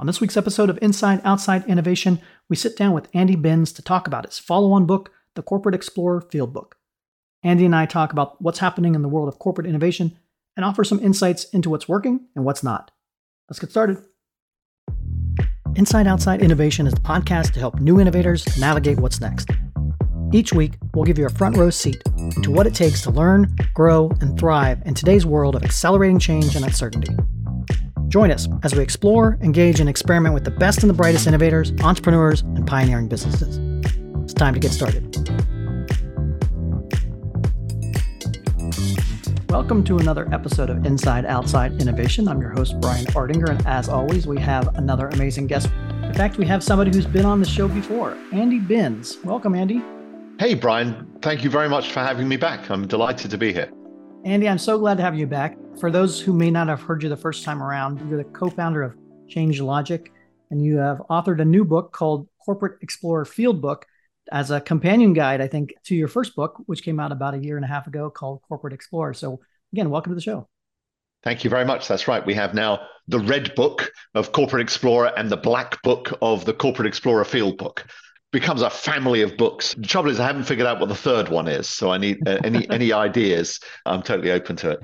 On this week's episode of Inside Outside Innovation, we sit down with Andy Binns to talk about his follow on book, The Corporate Explorer Field Book. Andy and I talk about what's happening in the world of corporate innovation and offer some insights into what's working and what's not. Let's get started. Inside Outside Innovation is the podcast to help new innovators navigate what's next. Each week, we'll give you a front row seat into what it takes to learn, grow, and thrive in today's world of accelerating change and uncertainty. Join us as we explore, engage, and experiment with the best and the brightest innovators, entrepreneurs, and pioneering businesses. It's time to get started. Welcome to another episode of Inside Outside Innovation. I'm your host, Brian Ardinger, and as always, we have another amazing guest. In fact, we have somebody who's been on the show before, Andy Binns. Welcome, Andy. Hey, Brian. Thank you very much for having me back. I'm delighted to be here. Andy, I'm so glad to have you back. For those who may not have heard you the first time around, you're the co founder of Change Logic, and you have authored a new book called Corporate Explorer Field Book as a companion guide, I think, to your first book, which came out about a year and a half ago called Corporate Explorer. So, again, welcome to the show. Thank you very much. That's right. We have now the red book of Corporate Explorer and the black book of the Corporate Explorer Field Book becomes a family of books. The trouble is, I haven't figured out what the third one is, so I need uh, any any ideas. I'm totally open to it.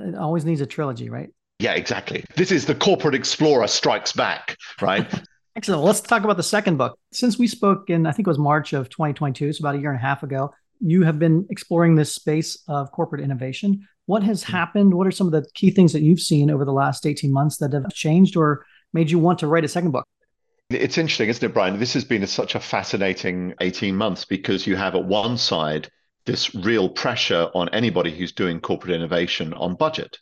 It always needs a trilogy, right? Yeah, exactly. This is the Corporate Explorer Strikes Back, right? Excellent. Let's talk about the second book. Since we spoke in, I think it was March of 2022, so about a year and a half ago, you have been exploring this space of corporate innovation. What has hmm. happened? What are some of the key things that you've seen over the last 18 months that have changed or made you want to write a second book? It's interesting, isn't it, Brian? This has been a, such a fascinating 18 months because you have at one side this real pressure on anybody who's doing corporate innovation on budget.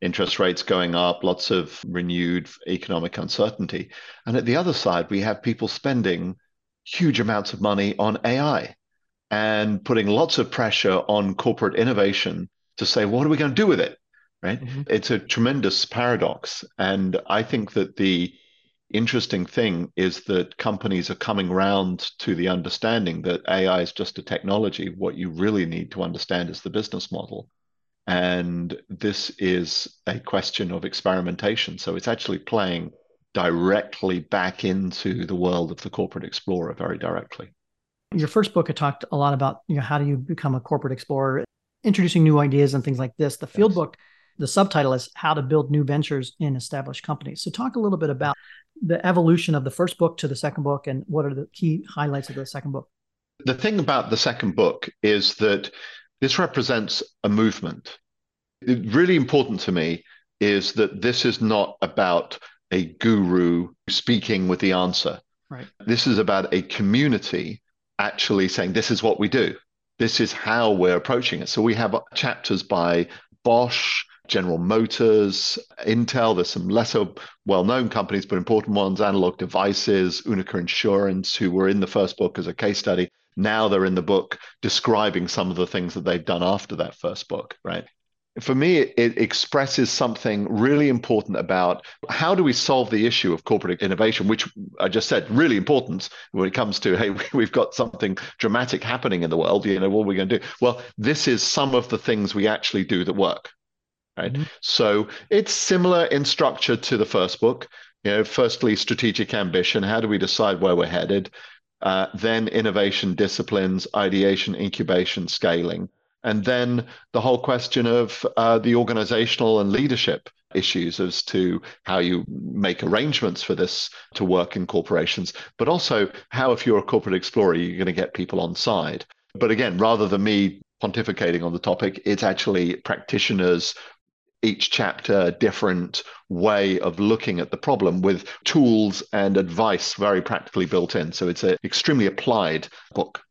Interest rates going up, lots of renewed economic uncertainty. And at the other side, we have people spending huge amounts of money on AI and putting lots of pressure on corporate innovation to say, what are we going to do with it? Right? Mm-hmm. It's a tremendous paradox. And I think that the interesting thing is that companies are coming around to the understanding that AI is just a technology. What you really need to understand is the business model. And this is a question of experimentation. So it's actually playing directly back into the world of the corporate explorer very directly. Your first book, I talked a lot about you know how do you become a corporate explorer, introducing new ideas and things like this. The field yes. book, the subtitle is How to Build New Ventures in Established Companies. So talk a little bit about the evolution of the first book to the second book and what are the key highlights of the second book? The thing about the second book is that this represents a movement. It, really important to me is that this is not about a guru speaking with the answer. Right. This is about a community actually saying, this is what we do. This is how we're approaching it. So we have chapters by Bosch, General Motors, Intel. There's some lesser well-known companies, but important ones, Analog Devices, Unica Insurance, who were in the first book as a case study. Now they're in the book describing some of the things that they've done after that first book, right? For me, it expresses something really important about how do we solve the issue of corporate innovation, which I just said really important when it comes to hey, we've got something dramatic happening in the world. You know, what are we going to do? Well, this is some of the things we actually do that work, right? Mm-hmm. So it's similar in structure to the first book. You know, firstly, strategic ambition. How do we decide where we're headed? Uh, then innovation disciplines, ideation, incubation, scaling, and then the whole question of uh, the organizational and leadership issues as to how you make arrangements for this to work in corporations, but also how, if you're a corporate explorer, you're going to get people on side. But again, rather than me pontificating on the topic, it's actually practitioners each chapter a different way of looking at the problem with tools and advice very practically built in. So it's an extremely applied book.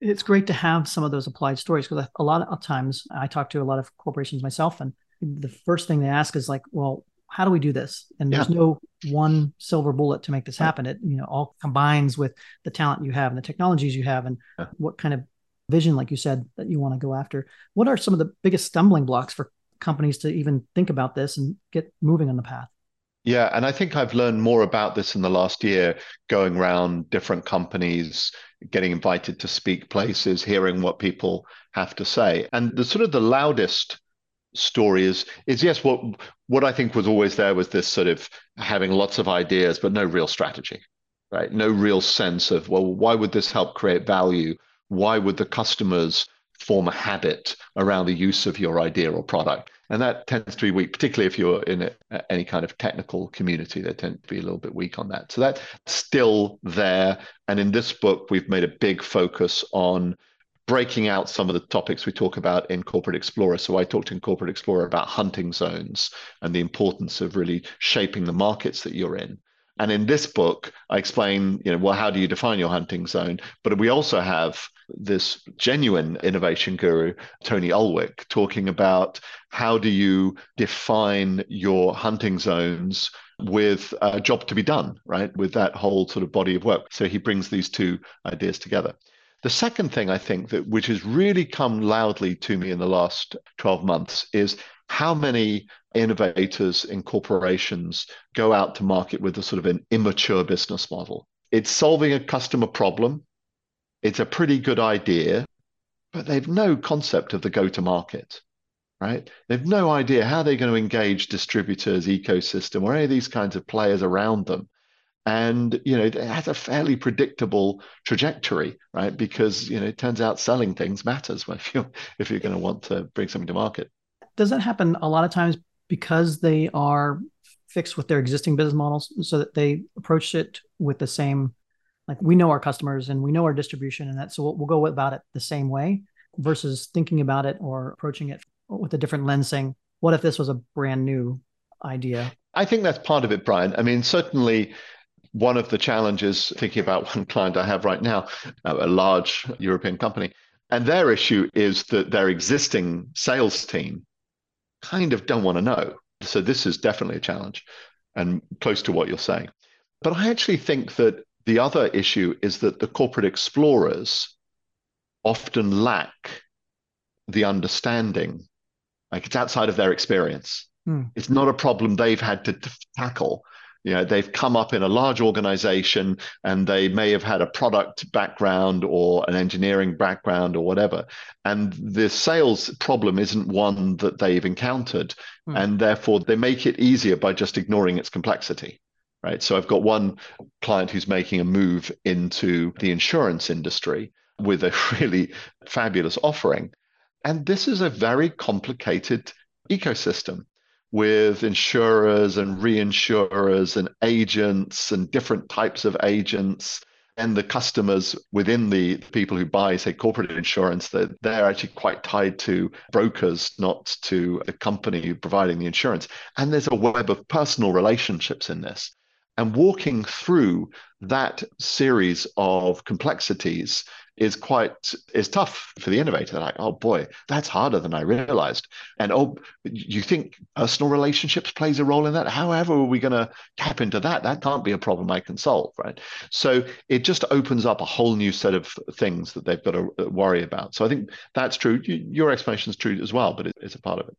It's great to have some of those applied stories because a lot of times I talk to a lot of corporations myself, and the first thing they ask is like, well, how do we do this? And there's no one silver bullet to make this happen. It you know all combines with the talent you have and the technologies you have and yeah. what kind of vision, like you said, that you want to go after. What are some of the biggest stumbling blocks for companies to even think about this and get moving on the path. Yeah, and I think I've learned more about this in the last year, going around different companies, getting invited to speak places, hearing what people have to say. And the sort of the loudest story is is yes what what I think was always there was this sort of having lots of ideas but no real strategy right no real sense of well why would this help create value why would the customers form a habit around the use of your idea or product and that tends to be weak particularly if you're in a, any kind of technical community they tend to be a little bit weak on that so that's still there and in this book we've made a big focus on breaking out some of the topics we talk about in Corporate Explorer. So I talked in Corporate Explorer about hunting zones and the importance of really shaping the markets that you're in. And in this book, I explain, you know, well, how do you define your hunting zone? But we also have this genuine innovation guru, Tony Ulwick, talking about how do you define your hunting zones with a job to be done, right? With that whole sort of body of work. So he brings these two ideas together. The second thing I think that which has really come loudly to me in the last 12 months is how many innovators in corporations go out to market with a sort of an immature business model. It's solving a customer problem. It's a pretty good idea, but they've no concept of the go to market, right? They've no idea how they're going to engage distributors, ecosystem, or any of these kinds of players around them. And you know it has a fairly predictable trajectory right? Because you know it turns out selling things matters if you're if you're going to want to bring something to market. Does that happen a lot of times because they are fixed with their existing business models so that they approach it with the same like we know our customers and we know our distribution and that so we'll, we'll go about it the same way versus thinking about it or approaching it with a different lens saying what if this was a brand new idea i think that's part of it brian i mean certainly one of the challenges, thinking about one client I have right now, a large European company, and their issue is that their existing sales team kind of don't want to know. So this is definitely a challenge and close to what you're saying. But I actually think that the other issue is that the corporate explorers often lack the understanding, like it's outside of their experience. Hmm. It's not a problem they've had to t- tackle you know they've come up in a large organization and they may have had a product background or an engineering background or whatever and the sales problem isn't one that they've encountered hmm. and therefore they make it easier by just ignoring its complexity right so i've got one client who's making a move into the insurance industry with a really fabulous offering and this is a very complicated ecosystem with insurers and reinsurers and agents and different types of agents and the customers within the people who buy, say, corporate insurance, that they're actually quite tied to brokers, not to the company providing the insurance. And there's a web of personal relationships in this. And walking through that series of complexities is quite is tough for the innovator. Like, oh boy, that's harder than I realized. And oh, you think personal relationships plays a role in that? However, are we going to tap into that? That can't be a problem I can solve, right? So it just opens up a whole new set of things that they've got to uh, worry about. So I think that's true. Your explanation is true as well, but it's a part of it.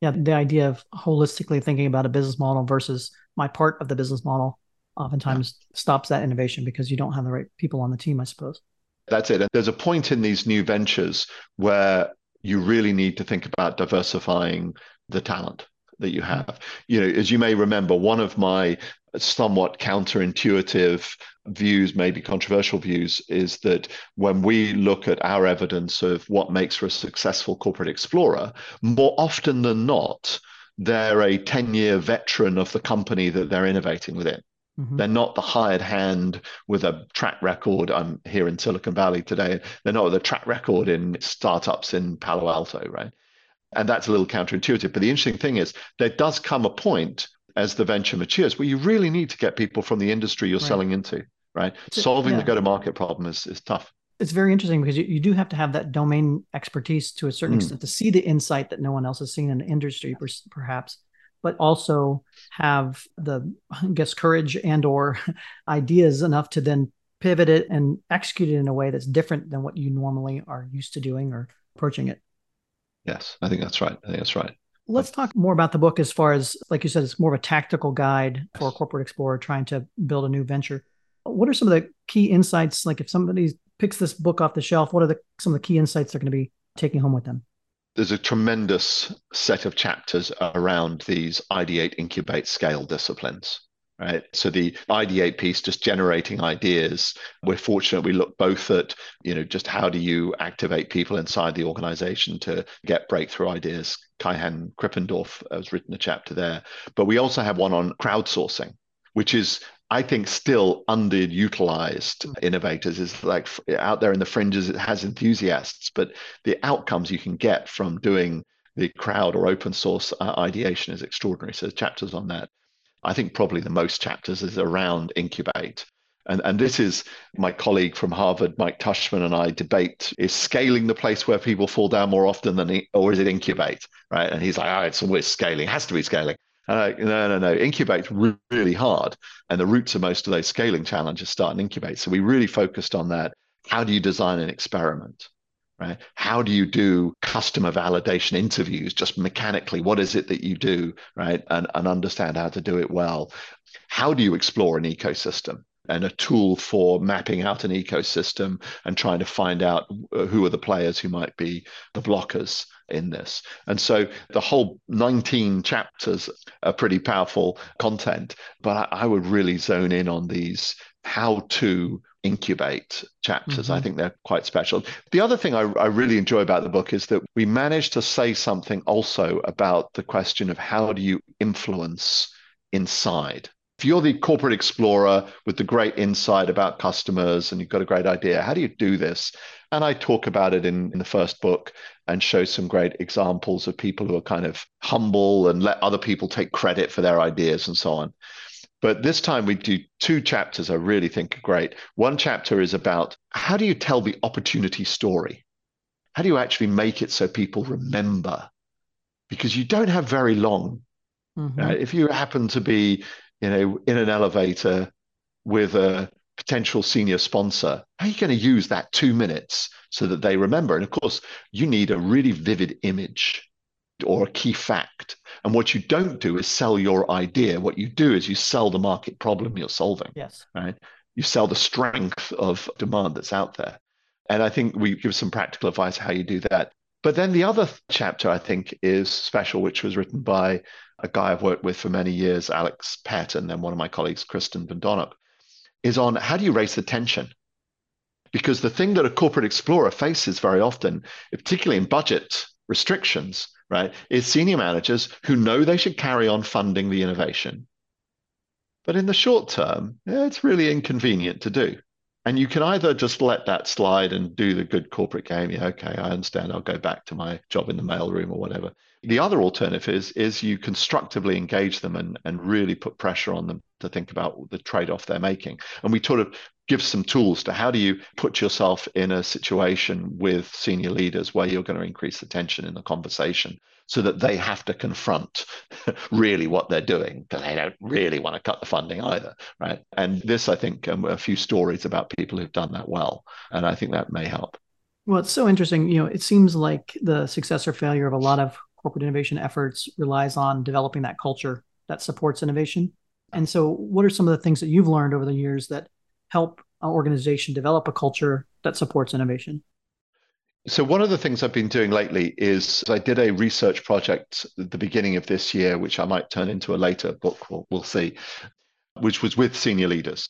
Yeah, the idea of holistically thinking about a business model versus my part of the business model oftentimes yeah. stops that innovation because you don't have the right people on the team, I suppose. That's it. There's a point in these new ventures where you really need to think about diversifying the talent that you have. You know, as you may remember, one of my somewhat counterintuitive views, maybe controversial views, is that when we look at our evidence of what makes for a successful corporate explorer, more often than not, they're a 10 year veteran of the company that they're innovating within. Mm-hmm. They're not the hired hand with a track record. I'm here in Silicon Valley today. They're not the track record in startups in Palo Alto, right? And that's a little counterintuitive. But the interesting thing is, there does come a point as the venture matures where you really need to get people from the industry you're right. selling into, right? So, Solving yeah. the go to market problem is, is tough. It's very interesting because you, you do have to have that domain expertise to a certain mm. extent to see the insight that no one else has seen in the industry, perhaps but also have the I guess courage and or ideas enough to then pivot it and execute it in a way that's different than what you normally are used to doing or approaching it. Yes, I think that's right. I think that's right. Let's talk more about the book as far as, like you said, it's more of a tactical guide for a corporate explorer trying to build a new venture. What are some of the key insights? Like if somebody picks this book off the shelf, what are the some of the key insights they're going to be taking home with them? there's a tremendous set of chapters around these ideate, incubate, scale disciplines right? So the ideate piece, just generating ideas. We're fortunate we look both at, you know, just how do you activate people inside the organization to get breakthrough ideas. Kaihan Krippendorff has written a chapter there, but we also have one on crowdsourcing, which is I think still underutilized innovators is like out there in the fringes, it has enthusiasts, but the outcomes you can get from doing the crowd or open source uh, ideation is extraordinary. So chapters on that. I think probably the most chapters is around incubate. And, and this is my colleague from Harvard, Mike Tushman, and I debate is scaling the place where people fall down more often than, or is it incubate? Right. And he's like, oh, it's always scaling, it has to be scaling. And I, no, no, no, incubate's really hard. And the roots of most of those scaling challenges start in incubate. So we really focused on that. How do you design an experiment? right? How do you do customer validation interviews just mechanically? What is it that you do, right? And, and understand how to do it well. How do you explore an ecosystem? and a tool for mapping out an ecosystem and trying to find out uh, who are the players who might be the blockers in this. And so the whole 19 chapters are pretty powerful content, but I, I would really zone in on these how to incubate chapters. Mm-hmm. I think they're quite special. The other thing I, I, really enjoy about the book is that we managed to say something also about the question of how do you influence inside. If you're the corporate explorer with the great insight about customers and you've got a great idea, how do you do this? And I talk about it in, in the first book and show some great examples of people who are kind of humble and let other people take credit for their ideas and so on. But this time we do two chapters I really think are great. One chapter is about how do you tell the opportunity story? How do you actually make it so people remember? Because you don't have very long. Mm-hmm. If you happen to be, you know, in an elevator with a potential senior sponsor, how are you going to use that two minutes so that they remember? And of course, you need a really vivid image or a key fact. And what you don't do is sell your idea. What you do is you sell the market problem you're solving. Yes. Right. You sell the strength of demand that's out there. And I think we give some practical advice how you do that. But then the other chapter I think is special, which was written by a guy I've worked with for many years, Alex Pett, and then one of my colleagues, Kristen Van is on how do you raise the tension? Because the thing that a corporate explorer faces very often, particularly in budget restrictions, right, is senior managers who know they should carry on funding the innovation. But in the short term, it's really inconvenient to do. And you can either just let that slide and do the good corporate game. Yeah, okay, I understand. I'll go back to my job in the mailroom or whatever. The other alternative is, is you constructively engage them and, and really put pressure on them to think about the trade-off they're making. And we sort of give some tools to how do you put yourself in a situation with senior leaders where you're going to increase the tension in the conversation so that they have to confront really what they're doing because they don't really want to cut the funding either right? And this i think um, a few stories about people who've done that well and i think that may help. Well it's so interesting you know it seems like the success or failure of a lot of corporate innovation efforts relies on developing that culture that supports innovation. And so what are some of the things that you've learned over the years that help an organization develop a culture that supports innovation? So, one of the things I've been doing lately is I did a research project at the beginning of this year, which I might turn into a later book, we'll, we'll see, which was with senior leaders,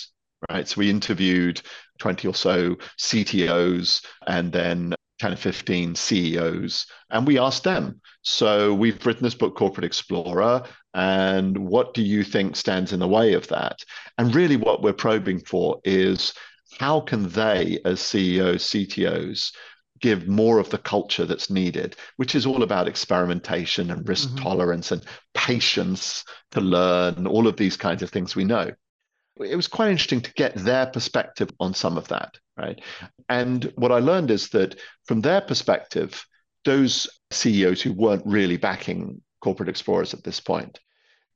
right? So, we interviewed 20 or so CTOs and then 10 or 15 CEOs, and we asked them. So, we've written this book, Corporate Explorer, and what do you think stands in the way of that? And really, what we're probing for is how can they, as CEOs, CTOs, give more of the culture that's needed, which is all about experimentation and risk mm-hmm. tolerance and patience to learn, all of these kinds of things we know. It was quite interesting to get their perspective on some of that, right? And what I learned is that from their perspective, those CEOs who weren't really backing corporate explorers at this point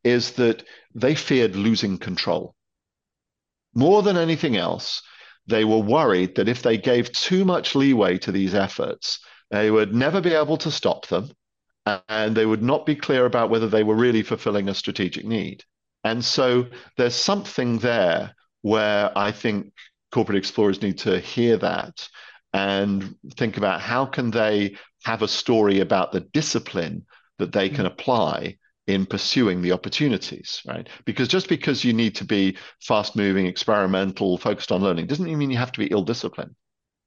is that they feared losing control. More than anything else, they were worried that if they gave too much leeway to these efforts, they would never be able to stop them and they would not be clear about whether they were really fulfilling a strategic need. And so there's something there where I think corporate explorers need to hear that and think about how can they have a story about the discipline that they can mm. apply in pursuing the opportunities, right? Because just because you need to be fast moving, experimental, focused on learning doesn't mean you have to be ill disciplined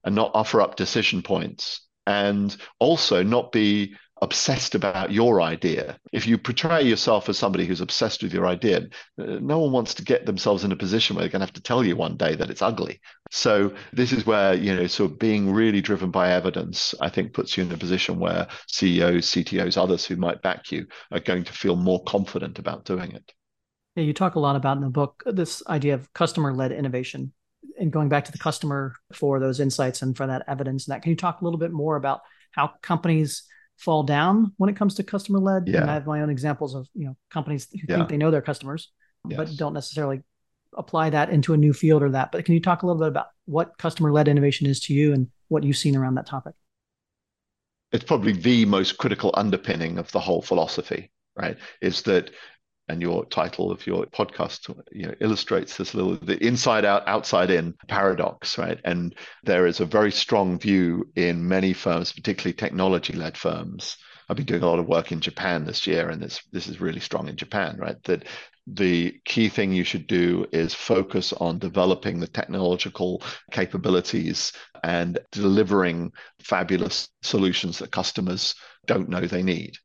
and not offer up decision points and also not be obsessed about your idea. If you portray yourself as somebody who's obsessed with your idea, uh, no one wants to get themselves in a position where they're going to have to tell you one day that it's ugly. So this is where, you know, sort of being really driven by evidence, I think puts you in a position where CEOs, CTOs, others who might back you are going to feel more confident about doing it. Yeah, you talk a lot about in the book this idea of customer-led innovation and going back to the customer for those insights and for that evidence and that. Can you talk a little bit more about how companies fall down when it comes to customer led. Yeah. And I have my own examples of you know companies who yeah. think they know their customers, yes. but don't necessarily apply that into a new field or that. But can you talk a little bit about what customer led innovation is to you and what you've seen around that topic? It's probably the most critical underpinning of the whole philosophy, right? Is that and your title of your podcast you know, illustrates this little the inside out outside in paradox right? And there is a very strong view in many firms particularly technology led firms. I've been doing a lot of work in japan this year and this this is really strong in japan right? That the key thing you should do is focus on developing the technological capabilities and delivering fabulous solutions that customers don't know they need.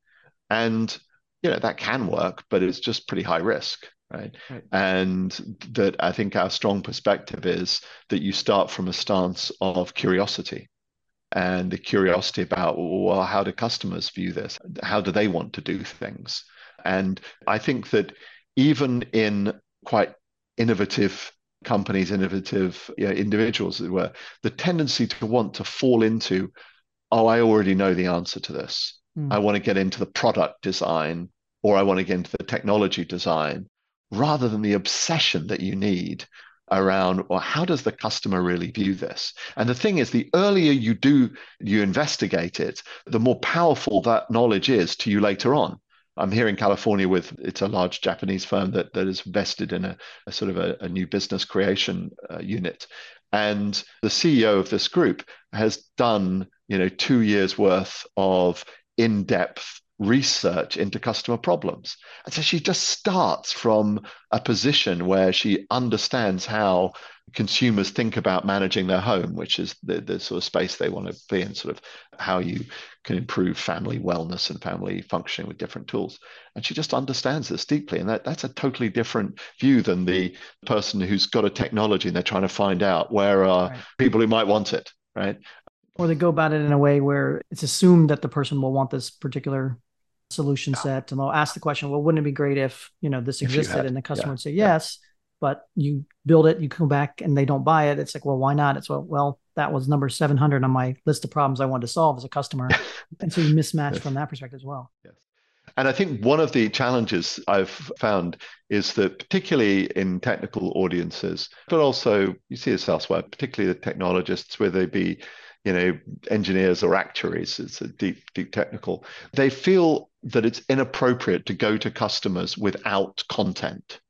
And you know that can work but it's just pretty high risk right? right? And that I think our strong perspective is that you start from a stance of curiosity and the curiosity about, well, how do customers view this? How do they want to do things? And I think that even in quite innovative companies, innovative you know, individuals, as were, the tendency to want to fall into, oh, I already know the answer to this. Mm. I want to get into the product design or I want to get into the technology design rather than the obsession that you need around well how does the customer really view this? And the thing is the earlier you do you investigate it the more powerful that knowledge is to you later on. I'm here in california with it's a large japanese firm that, that is vested in a, a sort of a, a, new business creation uh, unit. And the ceo of this group has done you know two years worth of in-depth research into customer problems. And so she just starts from a position where she understands how consumers think about managing their home, which is the, the sort of space they want to be in, sort of how you can improve family wellness and family functioning with different tools. And she just understands this deeply. And that, that's a totally different view than the person who's got a technology and they're trying to find out where are right. people who might want it, right? Or they go about it in a way where it's assumed that the person will want this particular solution yeah. set and they'll ask the question well wouldn't it be great if you know this existed and the customer yeah. would say yes yeah. but you build it you come back and they don't buy it it's like well why not it's well well that was number 700 on my list of problems i wanted to solve as a customer and so you mismatch yes. from that perspective as well yes and I think one of the challenges I've found is that, particularly in technical audiences, but also you see this elsewhere, particularly the technologists, where they be you know, engineers or actuaries, it's a deep, deep technical, they feel that it's inappropriate to go to customers without content,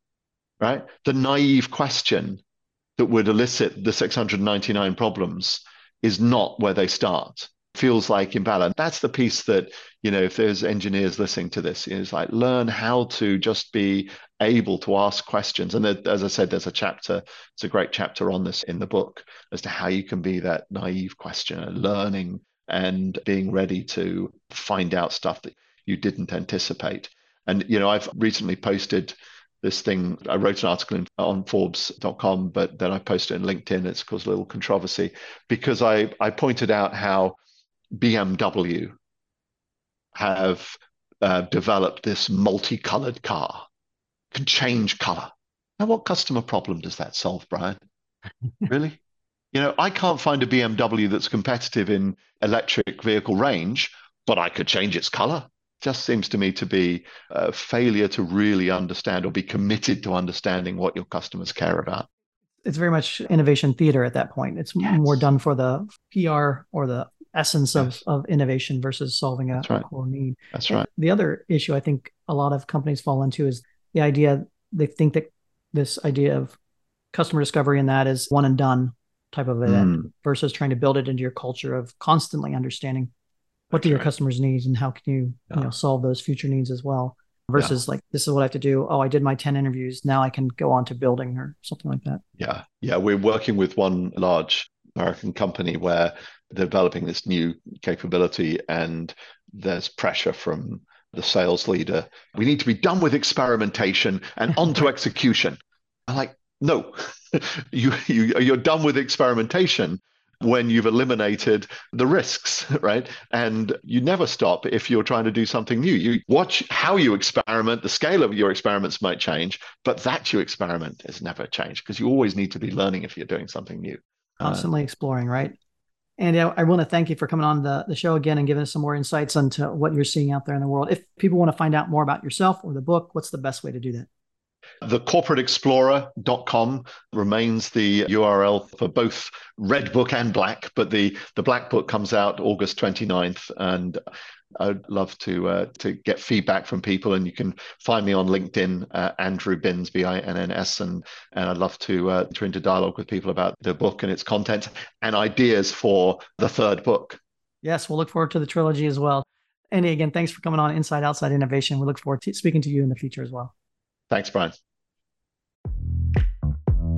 right? The naive question that would elicit the 699 problems is not where they start feels like imbalance. That's the piece that, you know, if there's engineers listening to this, it's like learn how to just be able to ask questions. And as I said, there's a chapter, it's a great chapter on this in the book as to how you can be that naive questioner, learning and being ready to find out stuff that you didn't anticipate. And, you know, I've recently posted this thing. I wrote an article in, on Forbes.com, but then I posted it in LinkedIn. It's caused a little controversy because I, I pointed out how BMW have uh, developed this multicolored car, can change color. Now, what customer problem does that solve, Brian? really? You know, I can't find a BMW that's competitive in electric vehicle range, but I could change its color. Just seems to me to be a failure to really understand or be committed to understanding what your customers care about. It's very much innovation theater at that point. It's yes. more done for the PR or the essence yes. of, of innovation versus solving a, right. a core need. That's right. The other issue I think a lot of companies fall into is the idea they think that this idea of customer discovery and that is one and done type of event mm. versus trying to build it into your culture of constantly understanding what do your customers need and how can you yeah. you know solve those future needs as well versus yeah. like this is what I have to do. Oh, I did my 10 interviews. Now I can go on to building or something like that. Yeah. Yeah. We're working with one large American company where they're developing this new capability and there's pressure from the sales leader. We need to be done with experimentation and on to execution. I'm like, no, you, you you're done with experimentation when you've eliminated the risks, right? And you never stop if you're trying to do something new. You watch how you experiment, the scale of your experiments might change, but that you experiment is never changed because you always need to be learning if you're doing something new. Uh, Constantly uh, exploring, right? And I, I want to thank you for coming on the, the show again and giving us some more insights into what you're seeing out there in the world. If people want to find out more about yourself or the book, what's the best way to do that? The corporateexplorer.com remains the URL for both Red Book and Black, but the, the Black Book comes out August 29th. And I'd love to uh, to get feedback from people, and you can find me on LinkedIn, uh, Andrew Binns, B I N N S, and and I'd love to uh, enter into dialogue with people about the book and its content and ideas for the third book. Yes, we'll look forward to the trilogy as well. Andy, again, thanks for coming on Inside Outside Innovation. We look forward to speaking to you in the future as well. Thanks, Brian.